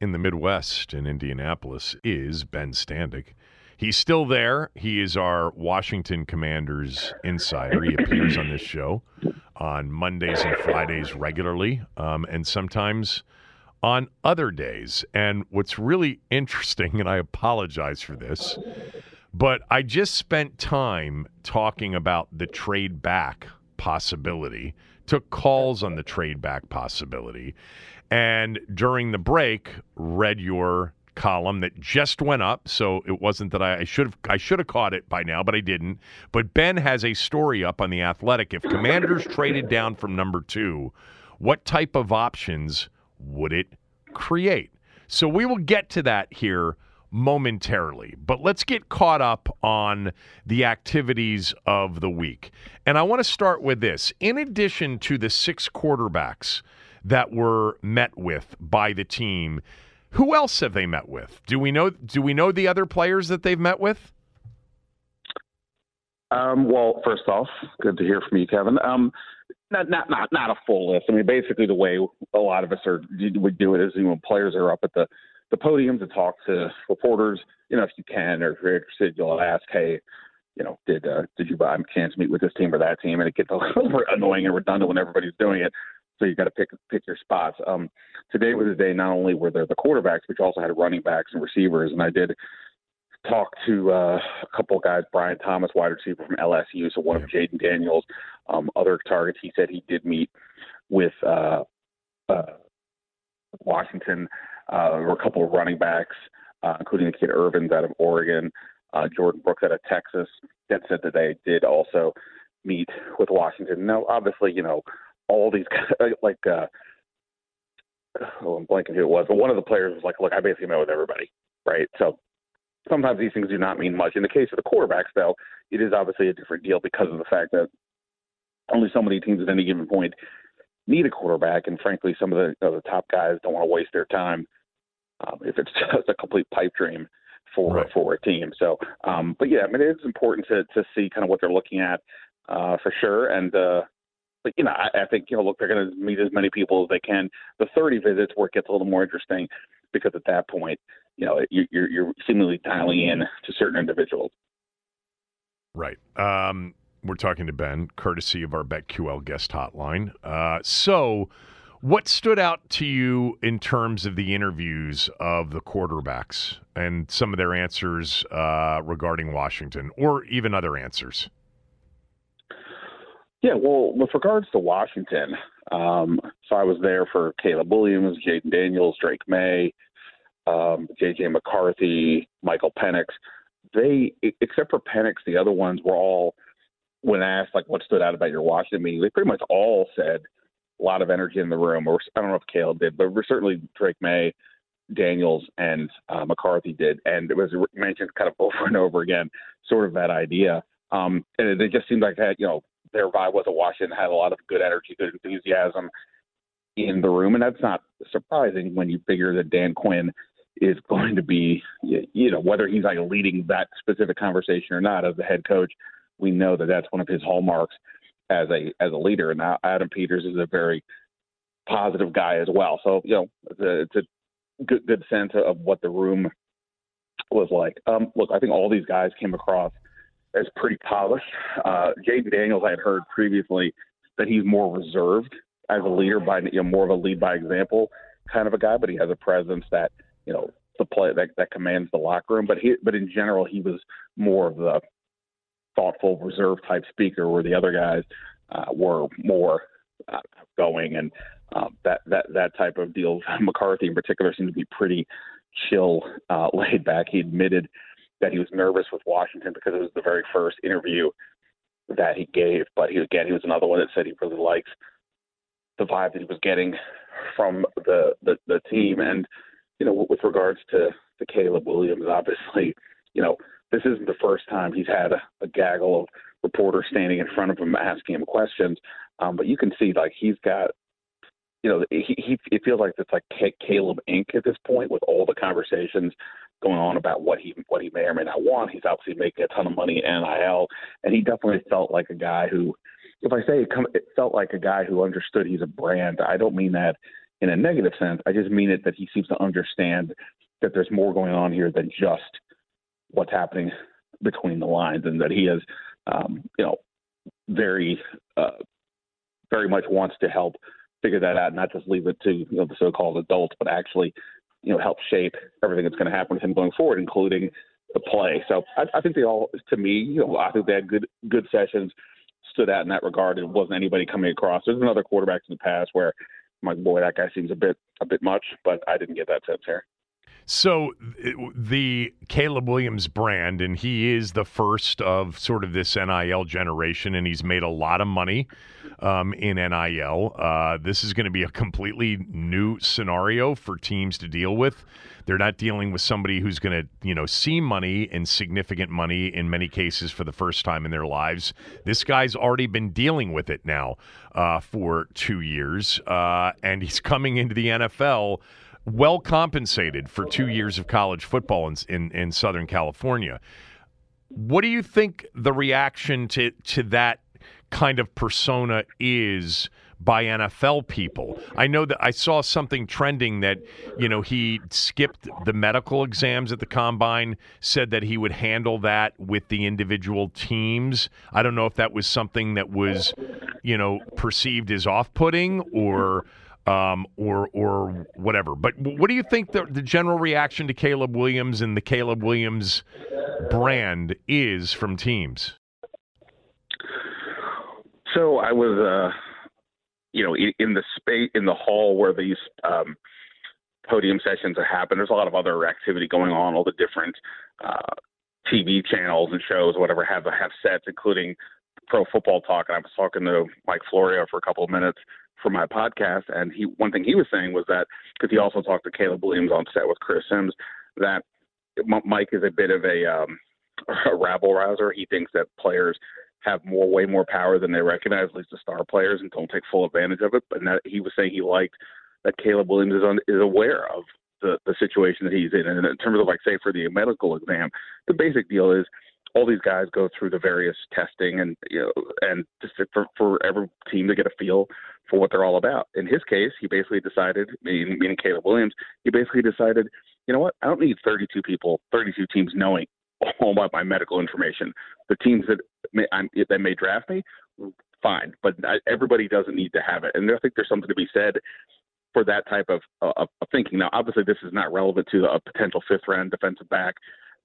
in the Midwest in Indianapolis is Ben Standig. He's still there. He is our Washington Commanders insider. He appears on this show on Mondays and Fridays regularly, um, and sometimes on other days. And what's really interesting, and I apologize for this, but I just spent time talking about the trade back possibility, took calls on the trade back possibility. And during the break, read your column that just went up, so it wasn't that I, I should have I should have caught it by now, but I didn't. But Ben has a story up on the Athletic. If Commanders traded down from number two, what type of options would it create? So we will get to that here momentarily, but let's get caught up on the activities of the week. And I want to start with this. In addition to the six quarterbacks that were met with by the team. Who else have they met with? Do we know? Do we know the other players that they've met with? Um, well, first off, good to hear from you, Kevin. Um, not not not not a full list. I mean, basically, the way a lot of us are we do it is you know, when players are up at the the podium to talk to reporters. You know, if you can or if you're interested, you'll ask, hey, you know, did uh, did you buy a chance to meet with this team or that team? And it gets a little annoying and redundant when everybody's doing it. So you got to pick pick your spots. Um, today was a day not only were there the quarterbacks, but you also had running backs and receivers. And I did talk to uh, a couple of guys, Brian Thomas, wide receiver from LSU, so one of Jayden Daniels. Um, other targets, he said he did meet with uh, uh, Washington. Uh, there were a couple of running backs, uh, including kid Irvins out of Oregon, uh, Jonathon Brooks out of Texas, that said that they did also meet with Washington. Now, obviously, you know, all these like uh, oh, I'm blanking who it was, but one of the players was like, "Look, I basically met with everybody, right?" So sometimes these things do not mean much. In the case of the quarterbacks, though, it is obviously a different deal because of the fact that only so many teams at any given point need a quarterback, and frankly, some of the, you know, the top guys don't want to waste their time um, if it's just a complete pipe dream for Right. for a team. So, um, but yeah, I mean, it's important to to see kind of what they're looking at uh, for sure, and. uh but you know, I, I think you know, look, they're going to meet as many people as they can. The 30 visits where it gets a little more interesting, because at that point, you know, you, you're you're seemingly dialing in to certain individuals. Right. Um, we're talking to Ben, courtesy of our BetQL guest hotline. Uh, so, what stood out to you in terms of the interviews of the quarterbacks and some of their answers uh, regarding Washington, or even other answers? Yeah, well, with regards to Washington, um, so I was there for Caleb Williams, Jayden Daniels, Drake Maye, um, J.J. McCarthy, Michael Penix. They, except for Penix, the other ones were all, when asked like what stood out about your Washington meeting, they pretty much all said a lot of energy in the room. Or I don't know if Caleb did, but we're certainly Drake Maye, Daniels, and uh, McCarthy did, and it was mentioned kind of over and over again, sort of that idea. Um, and it, it just seemed like that, you know, their vibe was that Washington had a lot of good energy, good enthusiasm in the room, and that's not surprising when you figure that Dan Quinn is going to be, you know, whether he's like leading that specific conversation or not as the head coach. We know that that's one of his hallmarks as a as a leader, and Adam Peters is a very positive guy as well. So you know, it's a, it's a good good sense of what the room was like. Um, look, I think all these guys came across as pretty polished. Uh, Jayden Daniels, I had heard previously that he's more reserved as a leader, by you know, more of a lead by example kind of a guy, but he has a presence that you know the play that, that commands the locker room. But he, but in general, he was more of the thoughtful, reserved type speaker, where the other guys uh, were more uh, going and um, that that that type of deal. McCarthy, in particular, seemed to be pretty chill, uh, laid back. He admitted that he was nervous with Washington because it was the very first interview that he gave. But he again, he was another one that said he really likes the vibe that he was getting from the the, the team. And you know, with regards to to Caleb Williams, obviously, you know, this isn't the first time he's had a, a gaggle of reporters standing in front of him asking him questions. Um, but you can see like he's got you know, he, he it feels like it's like Ca- Caleb Inc. at this point with all the conversations going on about what he what he may or may not want. He's obviously making a ton of money in NIL, and he definitely felt like a guy who, if I say it, come, it felt like a guy who understood he's a brand. I don't mean that in a negative sense. I just mean it that he seems to understand that there's more going on here than just what's happening between the lines, and that he is, um, you know, very, uh, very much wants to help figure that out, not just leave it to you know the so-called adults, but actually, you know, help shape everything that's going to happen with him going forward, including the play. So I, I think they all, to me, you know, I think they had good good sessions, stood out in that regard. It wasn't anybody coming across. There's been other quarterbacks in the past where I'm like, boy, that guy seems a bit a bit much, but I didn't get that sense here. So the Caleb Williams brand, and he is the first of sort of this NIL generation, and he's made a lot of money um, in NIL. Uh, this is going to be a completely new scenario for teams to deal with. They're not dealing with somebody who's going to, you know, see money and significant money in many cases for the first time in their lives. This guy's already been dealing with it now uh, for two years, uh, and he's coming into the NFL well compensated for two years of college football in, in, in Southern California. What do you think the reaction to, to that kind of persona is by NFL people? I know that I saw something trending that, you know, he skipped the medical exams at the combine, said that he would handle that with the individual teams. I don't know if that was something that was, you know, perceived as off putting or um, or or whatever. But what do you think the, the general reaction to Caleb Williams and the Caleb Williams brand is from teams? So I was, uh, you know, in, the space in the hall where these um, podium sessions are happening. There's a lot of other activity going on. All the different uh, TV channels and shows, whatever, have have sets, including Pro Football Talk. And I was talking to Mike Florio for a couple of minutes for my podcast, and he one thing he was saying was that because he also talked to Caleb Williams on set with Chris Sims, that Mike is a bit of a, um, a rabble rouser. He thinks that players have more, way more power than they recognize, at least the star players, and don't take full advantage of it. But that, he was saying he liked that Caleb Williams is, on, is aware of the, the situation that he's in. And in terms of like, say, for the medical exam, the basic deal is all these guys go through the various testing and you know and just for for every team to get a feel for what they're all about. In his case, he basically decided, meaning, meaning Caleb Williams, he basically decided, you know what, I don't need 32 people, 32 teams knowing all about my medical information. The teams that may, I'm, that may draft me, fine, but I, everybody doesn't need to have it. And I think there's something to be said for that type of, of thinking. Now, obviously, this is not relevant to a potential fifth round defensive back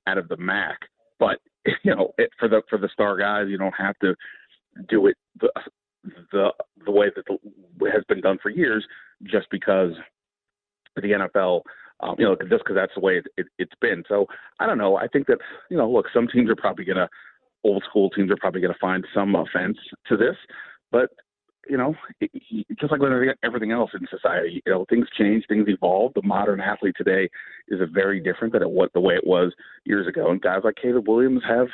out of the MAC, but you know, it, for the for the star guys, you don't have to do it the the the way that the, has been done for years, just because the NFL, um, you know, just because that's the way it, it, it's been. So I don't know. I think that you know, look, some teams are probably gonna old school teams are probably gonna find some offense to this, but you know, just like with everything else in society, you know, things change, things evolve. The modern athlete today is a very different than it what the way it was years ago. And guys like Caleb Williams have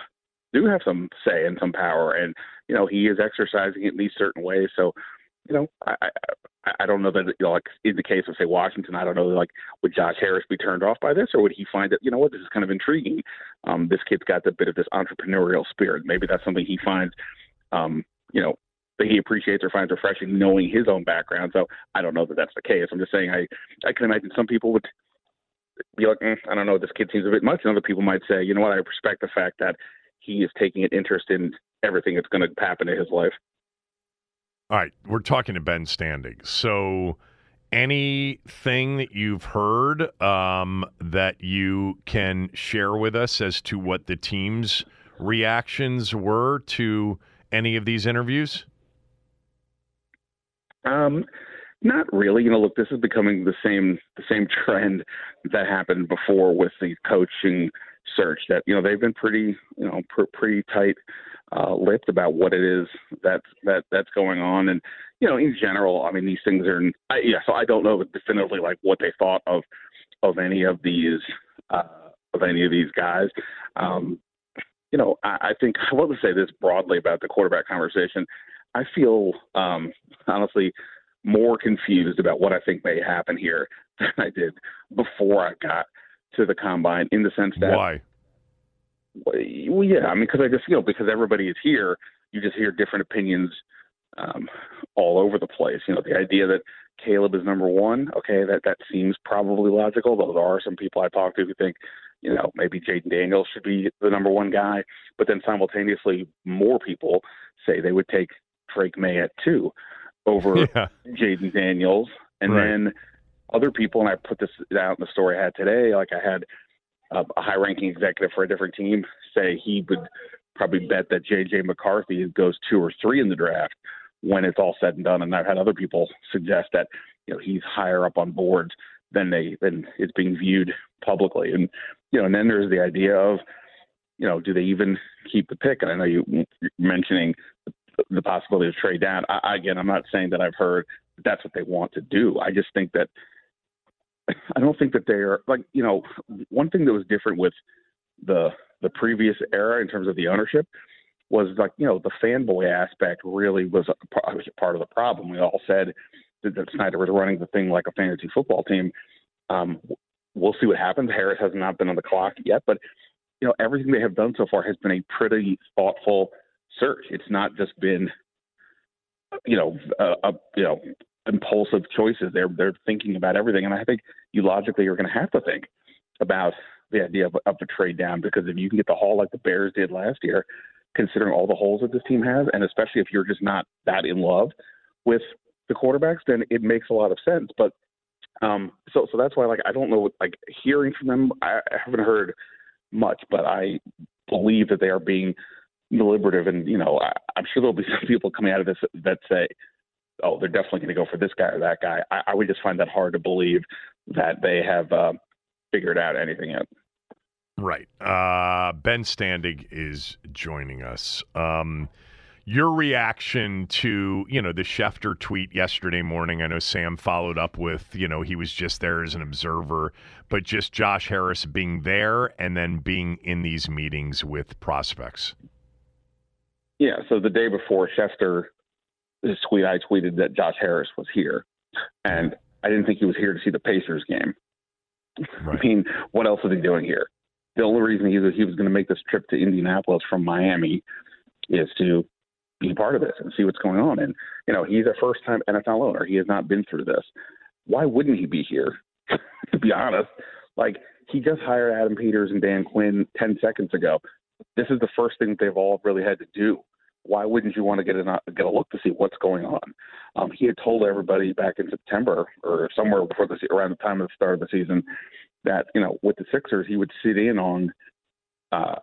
do have some say and some power, and you know, he is exercising it in these certain ways. So, you know, I I, I don't know that you know, like in the case of say Washington, I don't know like would Josh Harris be turned off by this, or would he find that you know what this is kind of intriguing? Um, this kid's got a bit of this entrepreneurial spirit. Maybe that's something he finds. Um, you know, that he appreciates or finds refreshing, knowing his own background. So I don't know that that's the case. I'm just saying I I can imagine some people would be like, mm, I don't know, this kid seems a bit much, and other people might say, you know what, I respect the fact that he is taking an interest in everything that's going to happen in his life. All right, we're talking to Ben Standig. So anything that you've heard um, that you can share with us as to what the team's reactions were to any of these interviews? Um, not really. You know, look, this is becoming the same the same trend that happened before with the coaching search. That you know they've been pretty you know pr- pretty tight uh, lipped about what it is that that that's going on, and you know in general, I mean these things are I, yeah. So I don't know definitively like what they thought of of any of these uh, of any of these guys. Um, you know, I, I think I want to say this broadly about the quarterback conversation. I feel um, honestly more confused about what I think may happen here than I did before I got to the combine. In the sense that why? Well, yeah, I mean, because I just feel because everybody is here, you just hear different opinions um, all over the place. You know, the idea that Caleb is number one, okay, that that seems probably logical. Though there are some people I talk to who think, you know, maybe Jayden Daniels should be the number one guy, but then simultaneously, more people say they would take Drake Maye at two over yeah. Jayden Daniels. And right. then other people, and I put this out in the story I had today, like I had a, a high ranking executive for a different team say he would probably bet that JJ McCarthy goes two or three in the draft when it's all said and done. And I've had other people suggest that, you know, he's higher up on boards than they than it's being viewed publicly. And you know, and then there's the idea of, you know, do they even keep the pick? And I know you mentioning the possibility of trade down. I, again, I'm not saying that I've heard that that's what they want to do. I just think that I don't think that they are like you know one thing that was different with the the previous era in terms of the ownership was like you know the fanboy aspect really was a part of the problem. We all said that, that Snyder was running the thing like a fantasy football team. Um, we'll see what happens. Harris has not been on the clock yet, but you know everything they have done so far has been a pretty thoughtful search. It's not just been, you know, a, a you know impulsive choices. They're they're thinking about everything, and I think you logically are going to have to think about the idea of, of a trade down because if you can get the haul like the Bears did last year, considering all the holes that this team has, and especially if you're just not that in love with the quarterbacks, then it makes a lot of sense. But um, so so that's why like I don't know like hearing from them, I, I haven't heard much, but I believe that they are being deliberative, and you know, I, I'm sure there'll be some people coming out of this that say oh, they're definitely going to go for this guy or that guy. I, I would just find that hard to believe that they have uh, figured out anything yet. Right. Uh, ben Standig is joining us. Um, your reaction to you know the Schefter tweet yesterday morning. I know Sam followed up with you know he was just there as an observer, but just Josh Harris being there and then being in these meetings with prospects. Yeah. So the day before Schefter, this tweet I tweeted that Josh Harris was here, and I didn't think he was here to see the Pacers game. Right. I mean, what else is he doing here? The only reason he was he was going to make this trip to Indianapolis from Miami is to be part of this and see what's going on. And you know, he's a first time NFL owner. He has not been through this. Why wouldn't he be here? to be honest, like he just hired Adam Peters and Dan Quinn ten seconds ago. This is the first thing that they've all really had to do. Why wouldn't you want to get a get a look to see what's going on? Um, he had told everybody back in September or somewhere before the around the time of the start of the season that you know with the Sixers he would sit in on uh,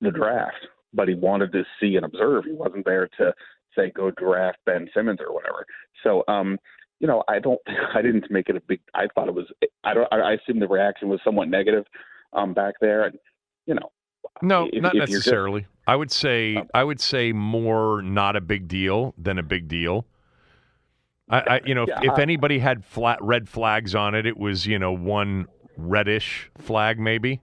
the draft but he wanted to see and observe. He wasn't there to say go draft Ben Simmons or whatever. So, um, you know, I don't, I didn't make it a big. I thought it was. I don't. I assume the reaction was somewhat negative um, back there, and you know. No, if, not if necessarily. Just, I would say um, I would say more not a big deal than a big deal. I, I you know, if, if anybody had flat red flags on it, it was you know one reddish flag maybe.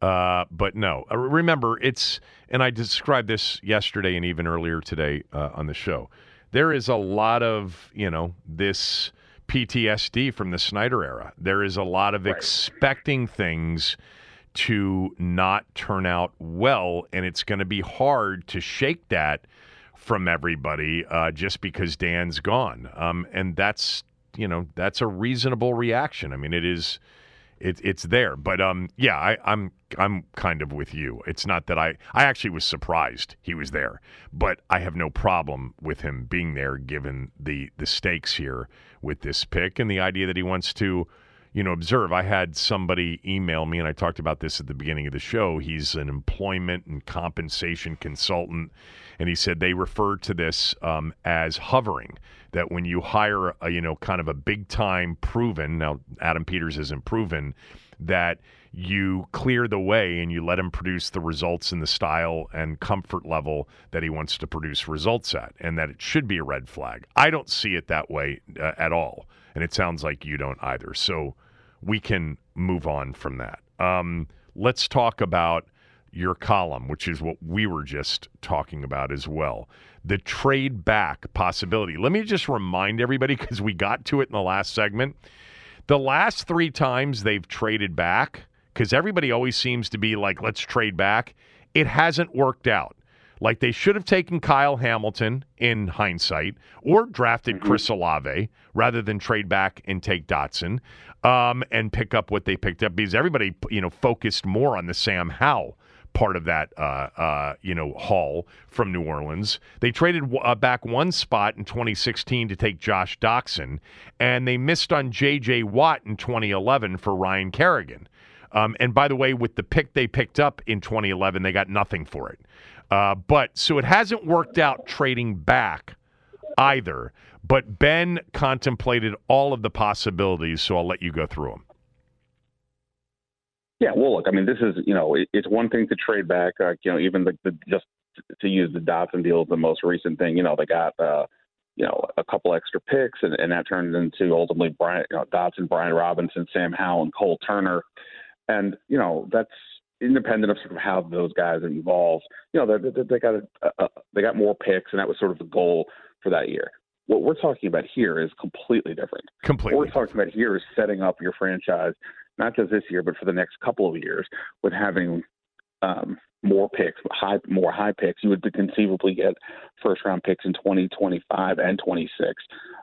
Uh, but no, uh, remember it's, and I described this yesterday and even earlier today uh, on the show. There is a lot of, you know, this PTSD from the Snyder era. There is a lot of right. expecting things to not turn out well, and it's going to be hard to shake that from everybody uh, just because Dan's gone. Um, and that's, you know, that's a reasonable reaction. I mean, it is it's it's there. But um, yeah, I, I'm I'm kind of with you. It's not that I I actually was surprised he was there, but I have no problem with him being there given the the stakes here with this pick and the idea that he wants to you know, observe. I had somebody email me, and I talked about this at the beginning of the show. He's an employment and compensation consultant, and he said they refer to this um, as hovering. That when you hire, a, you know, kind of a big time proven. Now, Adam Peters isn't proven that you clear the way and you let him produce the results in the style and comfort level that he wants to produce results at, and that it should be a red flag. I don't see it that way uh, at all and it sounds like you don't either. So we can move on from that. Um, let's talk about your column, which is what we were just talking about as well. The trade back possibility. Let me just remind everybody because we got to it in the last segment. The last three times they've traded back, because everybody always seems to be like, let's trade back, it hasn't worked out. Like they should have taken Kyle Hamilton in hindsight or drafted mm-hmm. Chris Olave rather than trade back and take Dotson um, and pick up what they picked up because everybody, you know, focused more on the Sam Howell part of that, uh, uh, you know, haul from New Orleans. They traded uh, back one spot in 2016 to take Josh Doctson, and they missed on J.J. Watt in 2011 for Ryan Kerrigan. Um, and by the way, with the pick they picked up in 2011, they got nothing for it. Uh, but so it hasn't worked out trading back either. But Ben contemplated all of the possibilities, so I'll let you go through them. Yeah, well, look, I mean, this is you know, it, it's one thing to trade back, uh, you know, even the, the just to use the Dotson deal, the most recent thing. You know, they got uh, you know a couple extra picks, and, and that turned into ultimately Brian, you know, Dotson, Brian Robinson, Sam Howell, and Cole Turner, and you know that's independent of sort of how those guys evolve, you know, they, they, they got a, a, they got more picks, and that was sort of the goal for that year. What we're talking about here is completely different. Completely. What we're talking about here is setting up your franchise, not just this year, but for the next couple of years, with having um, more picks, high, more high picks. You would conceivably get first round picks in 2025 and 26,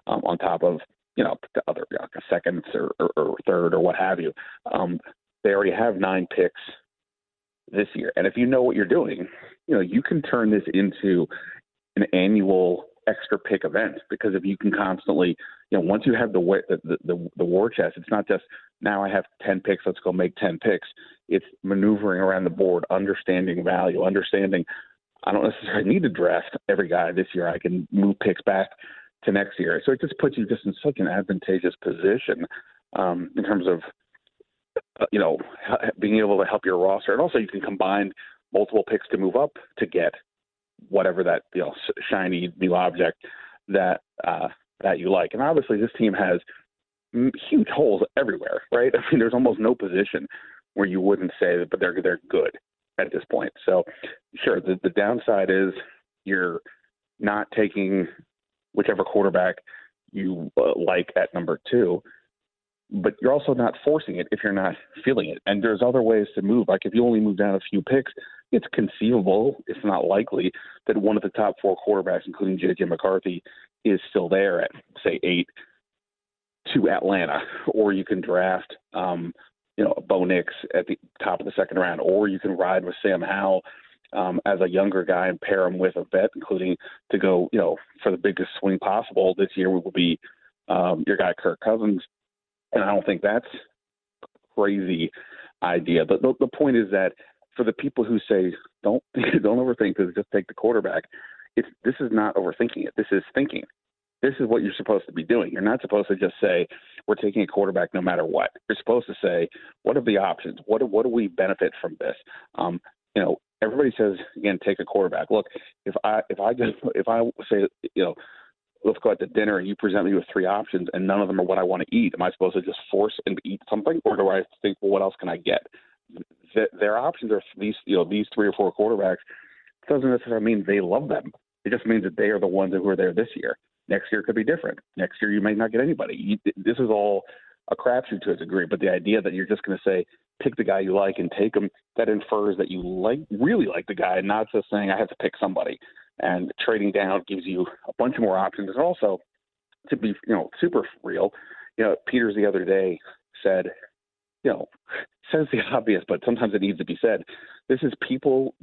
um, on top of you know the other like seconds or, or, or third or what have you. Um, they already have nine picks this year. And if you know what you're doing, you know, you can turn this into an annual extra pick event because if you can constantly, you know, once you have the the the, the war chest, it's not just now I have 10 picks, let's go make 10 picks. It's maneuvering around the board, understanding value, understanding I don't necessarily need to draft every guy this year. I can move picks back to next year. So it just puts you just in such an advantageous position um, in terms of uh, you know being able to help your roster, and also you can combine multiple picks to move up to get whatever that you know shiny new object that uh, that you like. And obviously, this team has huge holes everywhere, right? I mean, there's almost no position where you wouldn't say that, but they're they're good at this point. So, sure, the the downside is you're not taking whichever quarterback you uh, like at number two, but you're also not forcing it if you're not feeling it. And there's other ways to move. Like if you only move down a few picks, it's conceivable, it's not likely, that one of the top four quarterbacks, including J.J. McCarthy, is still there at say eight to Atlanta, or you can draft, um, you know, Bo Nix at the top of the second round, or you can ride with Sam Howell um, as a younger guy and pair him with a vet, including to go, you know, for the biggest swing possible this year we will be um, your guy Kirk Cousins, and I don't think that's crazy idea. But the, the point is that for the people who say don't don't overthink this, just take the quarterback. It's this is not overthinking it. This is thinking. This is what you're supposed to be doing. You're not supposed to just say we're taking a quarterback no matter what. You're supposed to say what are the options? What what do we benefit from this? Um, you know, everybody says again, take a quarterback. Look, if I if I just if I say you know let's go out to dinner and you present me with three options and none of them are what I want to eat. Am I supposed to just force and eat something, or do I think, well, what else can I get? their options are these, you know, these three or four quarterbacks. Doesn't necessarily mean they love them. It just means that they are the ones who are there this year. Next year could be different. Next year you may not get anybody. You, this is all a crapshoot to a degree. But the idea that you're just going to say pick the guy you like and take him, that infers that you like really like the guy, not just saying I have to pick somebody. And trading down gives you a bunch of more options. And also, to be you know super real, you know Peters the other day said, you know, says the obvious, but sometimes it needs to be said. This is people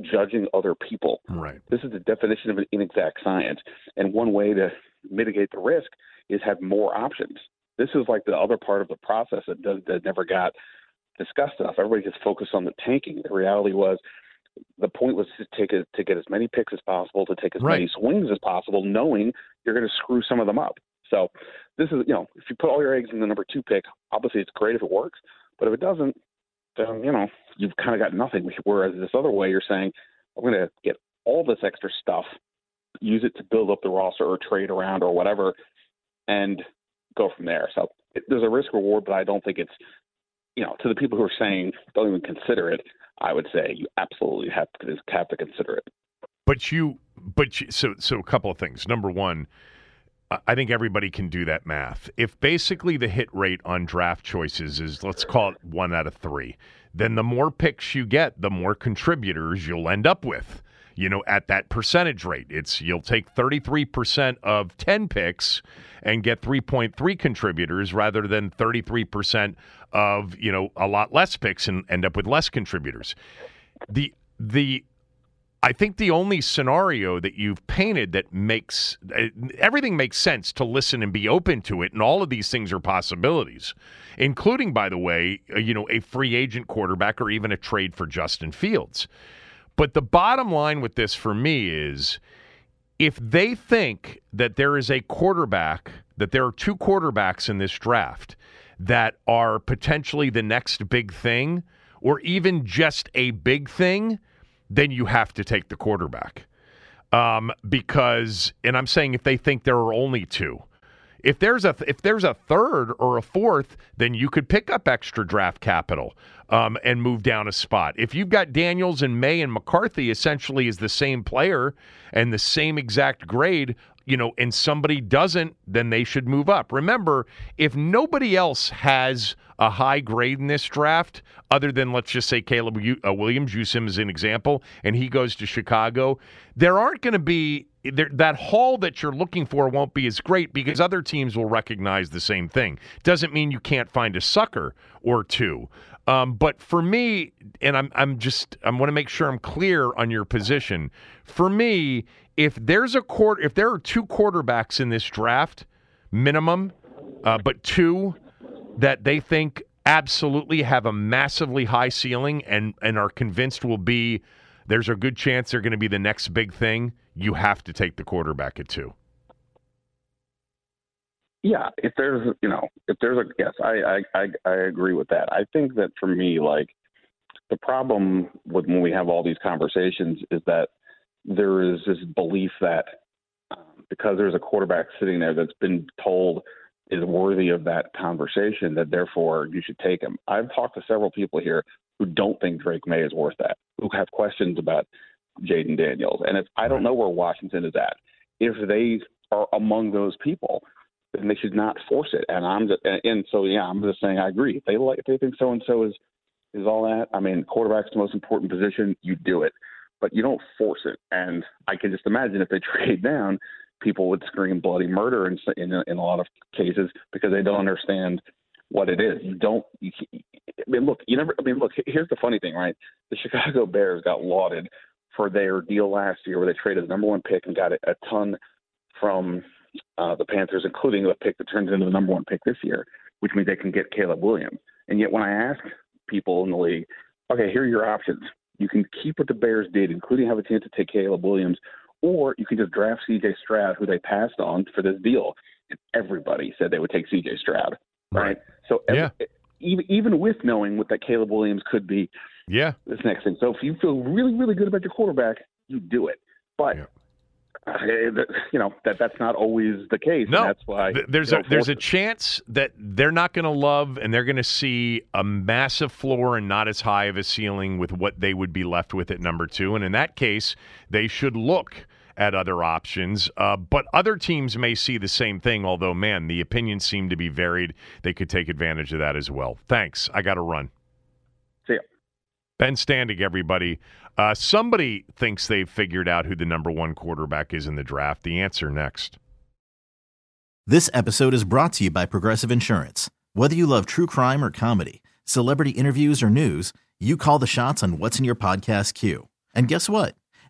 judging other people. Right. This is the definition of an inexact science. And one way to mitigate the risk is have more options. This is like the other part of the process that, does, that never got discussed enough. Everybody just focused on the tanking. The reality was the point was to take a, to get as many picks as possible, to take as right. many swings as possible, knowing you're going to screw some of them up. So this is, you know, if you put all your eggs in the number two pick, obviously it's great if it works. But if it doesn't, then you know you've kind of got nothing. Whereas this other way, you're saying I'm going to get all this extra stuff, use it to build up the roster or trade around or whatever, and go from there. So it, there's a risk reward, but I don't think it's you know to the people who are saying don't even consider it. I would say you absolutely have to have to consider it. But you, but you, so so a couple of things. Number one I think everybody can do that math. If basically the hit rate on draft choices is, let's call it one out of three, then the more picks you get, the more contributors you'll end up with. You know, at that percentage rate, it's you'll take 33% of 10 picks and get 3.3 contributors rather than 33% of, you know, a lot less picks and end up with less contributors. The the I think the only scenario that you've painted that makes everything makes sense to listen and be open to it, and all of these things are possibilities, including, by the way, uh, you know, a free agent quarterback or even a trade for Justin Fields. But the bottom line with this for me is if they think that there is a quarterback, that there are two quarterbacks in this draft that are potentially the next big thing, or even just a big thing then you have to take the quarterback. Um, because, and I'm saying if they think there are only two, if there's a if there's a third or a fourth, then you could pick up extra draft capital um, and move down a spot. If you've got Daniels and Maye and McCarthy essentially is the same player and the same exact grade, you know, and somebody doesn't, then they should move up. Remember, if nobody else has a high grade in this draft, other than let's just say Caleb uh, Williams, use him as an example, and he goes to Chicago, there aren't going to be that haul that you're looking for won't be as great because other teams will recognize the same thing. Doesn't mean you can't find a sucker or two. Um, but for me, and I'm I'm just I want to make sure I'm clear on your position. For me, if there's a court, if there are two quarterbacks in this draft, minimum, uh, but two that they think absolutely have a massively high ceiling and and are convinced will be there's a good chance they're going to be the next big thing. You have to take the quarterback at two. yeah, if there's you know if there's a yes, I I I, I agree with that. I think that for me, like the problem with when we have all these conversations is that there is this belief that um, because there's a quarterback sitting there that's been told is worthy of that conversation, that therefore you should take him. I've talked to several people here who don't think Drake Maye is worth that, who have questions about Jayden Daniels, and if I don't know where Washington is at, if they are among those people, then they should not force it. And I'm just, and so yeah, I'm just saying I agree. If they like, if they think so and so is is all that. I mean, quarterback's the most important position. You do it, but you don't force it. And I can just imagine if they trade down, people would scream bloody murder in in, in a lot of cases because they don't understand what it is. You don't. You, I mean, look. You never. I mean, look. Here's the funny thing, right? The Chicago Bears got lauded for their deal last year, where they traded the number one pick and got a, a ton from uh, the Panthers, including a pick that turns into the number one pick this year, which means they can get Caleb Williams. And yet, when I ask people in the league, okay, here are your options. You can keep what the Bears did, including have a chance to take Caleb Williams, or you can just draft C.J. Stroud, who they passed on for this deal. And everybody said they would take C.J. Stroud, right? right. So every, yeah. Even even with knowing what that Caleb Williams could be, yeah, this next thing. So if you feel really really good about your quarterback, you do it. But yeah uh, you know that that's not always the case. No, that's why there's a there's a chance that they're not going to love and they're going to see a massive floor and not as high of a ceiling with what they would be left with at number two. And in that case, they should look at other options. Uh, but other teams may see the same thing. Although, man, the opinions seem to be varied. They could take advantage of that as well. Thanks. I got to run. See ya. Ben Standig, everybody. Uh, somebody thinks they've figured out who the number one quarterback is in the draft. The answer next. This episode is brought to you by Progressive Insurance. Whether you love true crime or comedy, celebrity interviews or news, you call the shots on what's in your podcast queue. And guess what?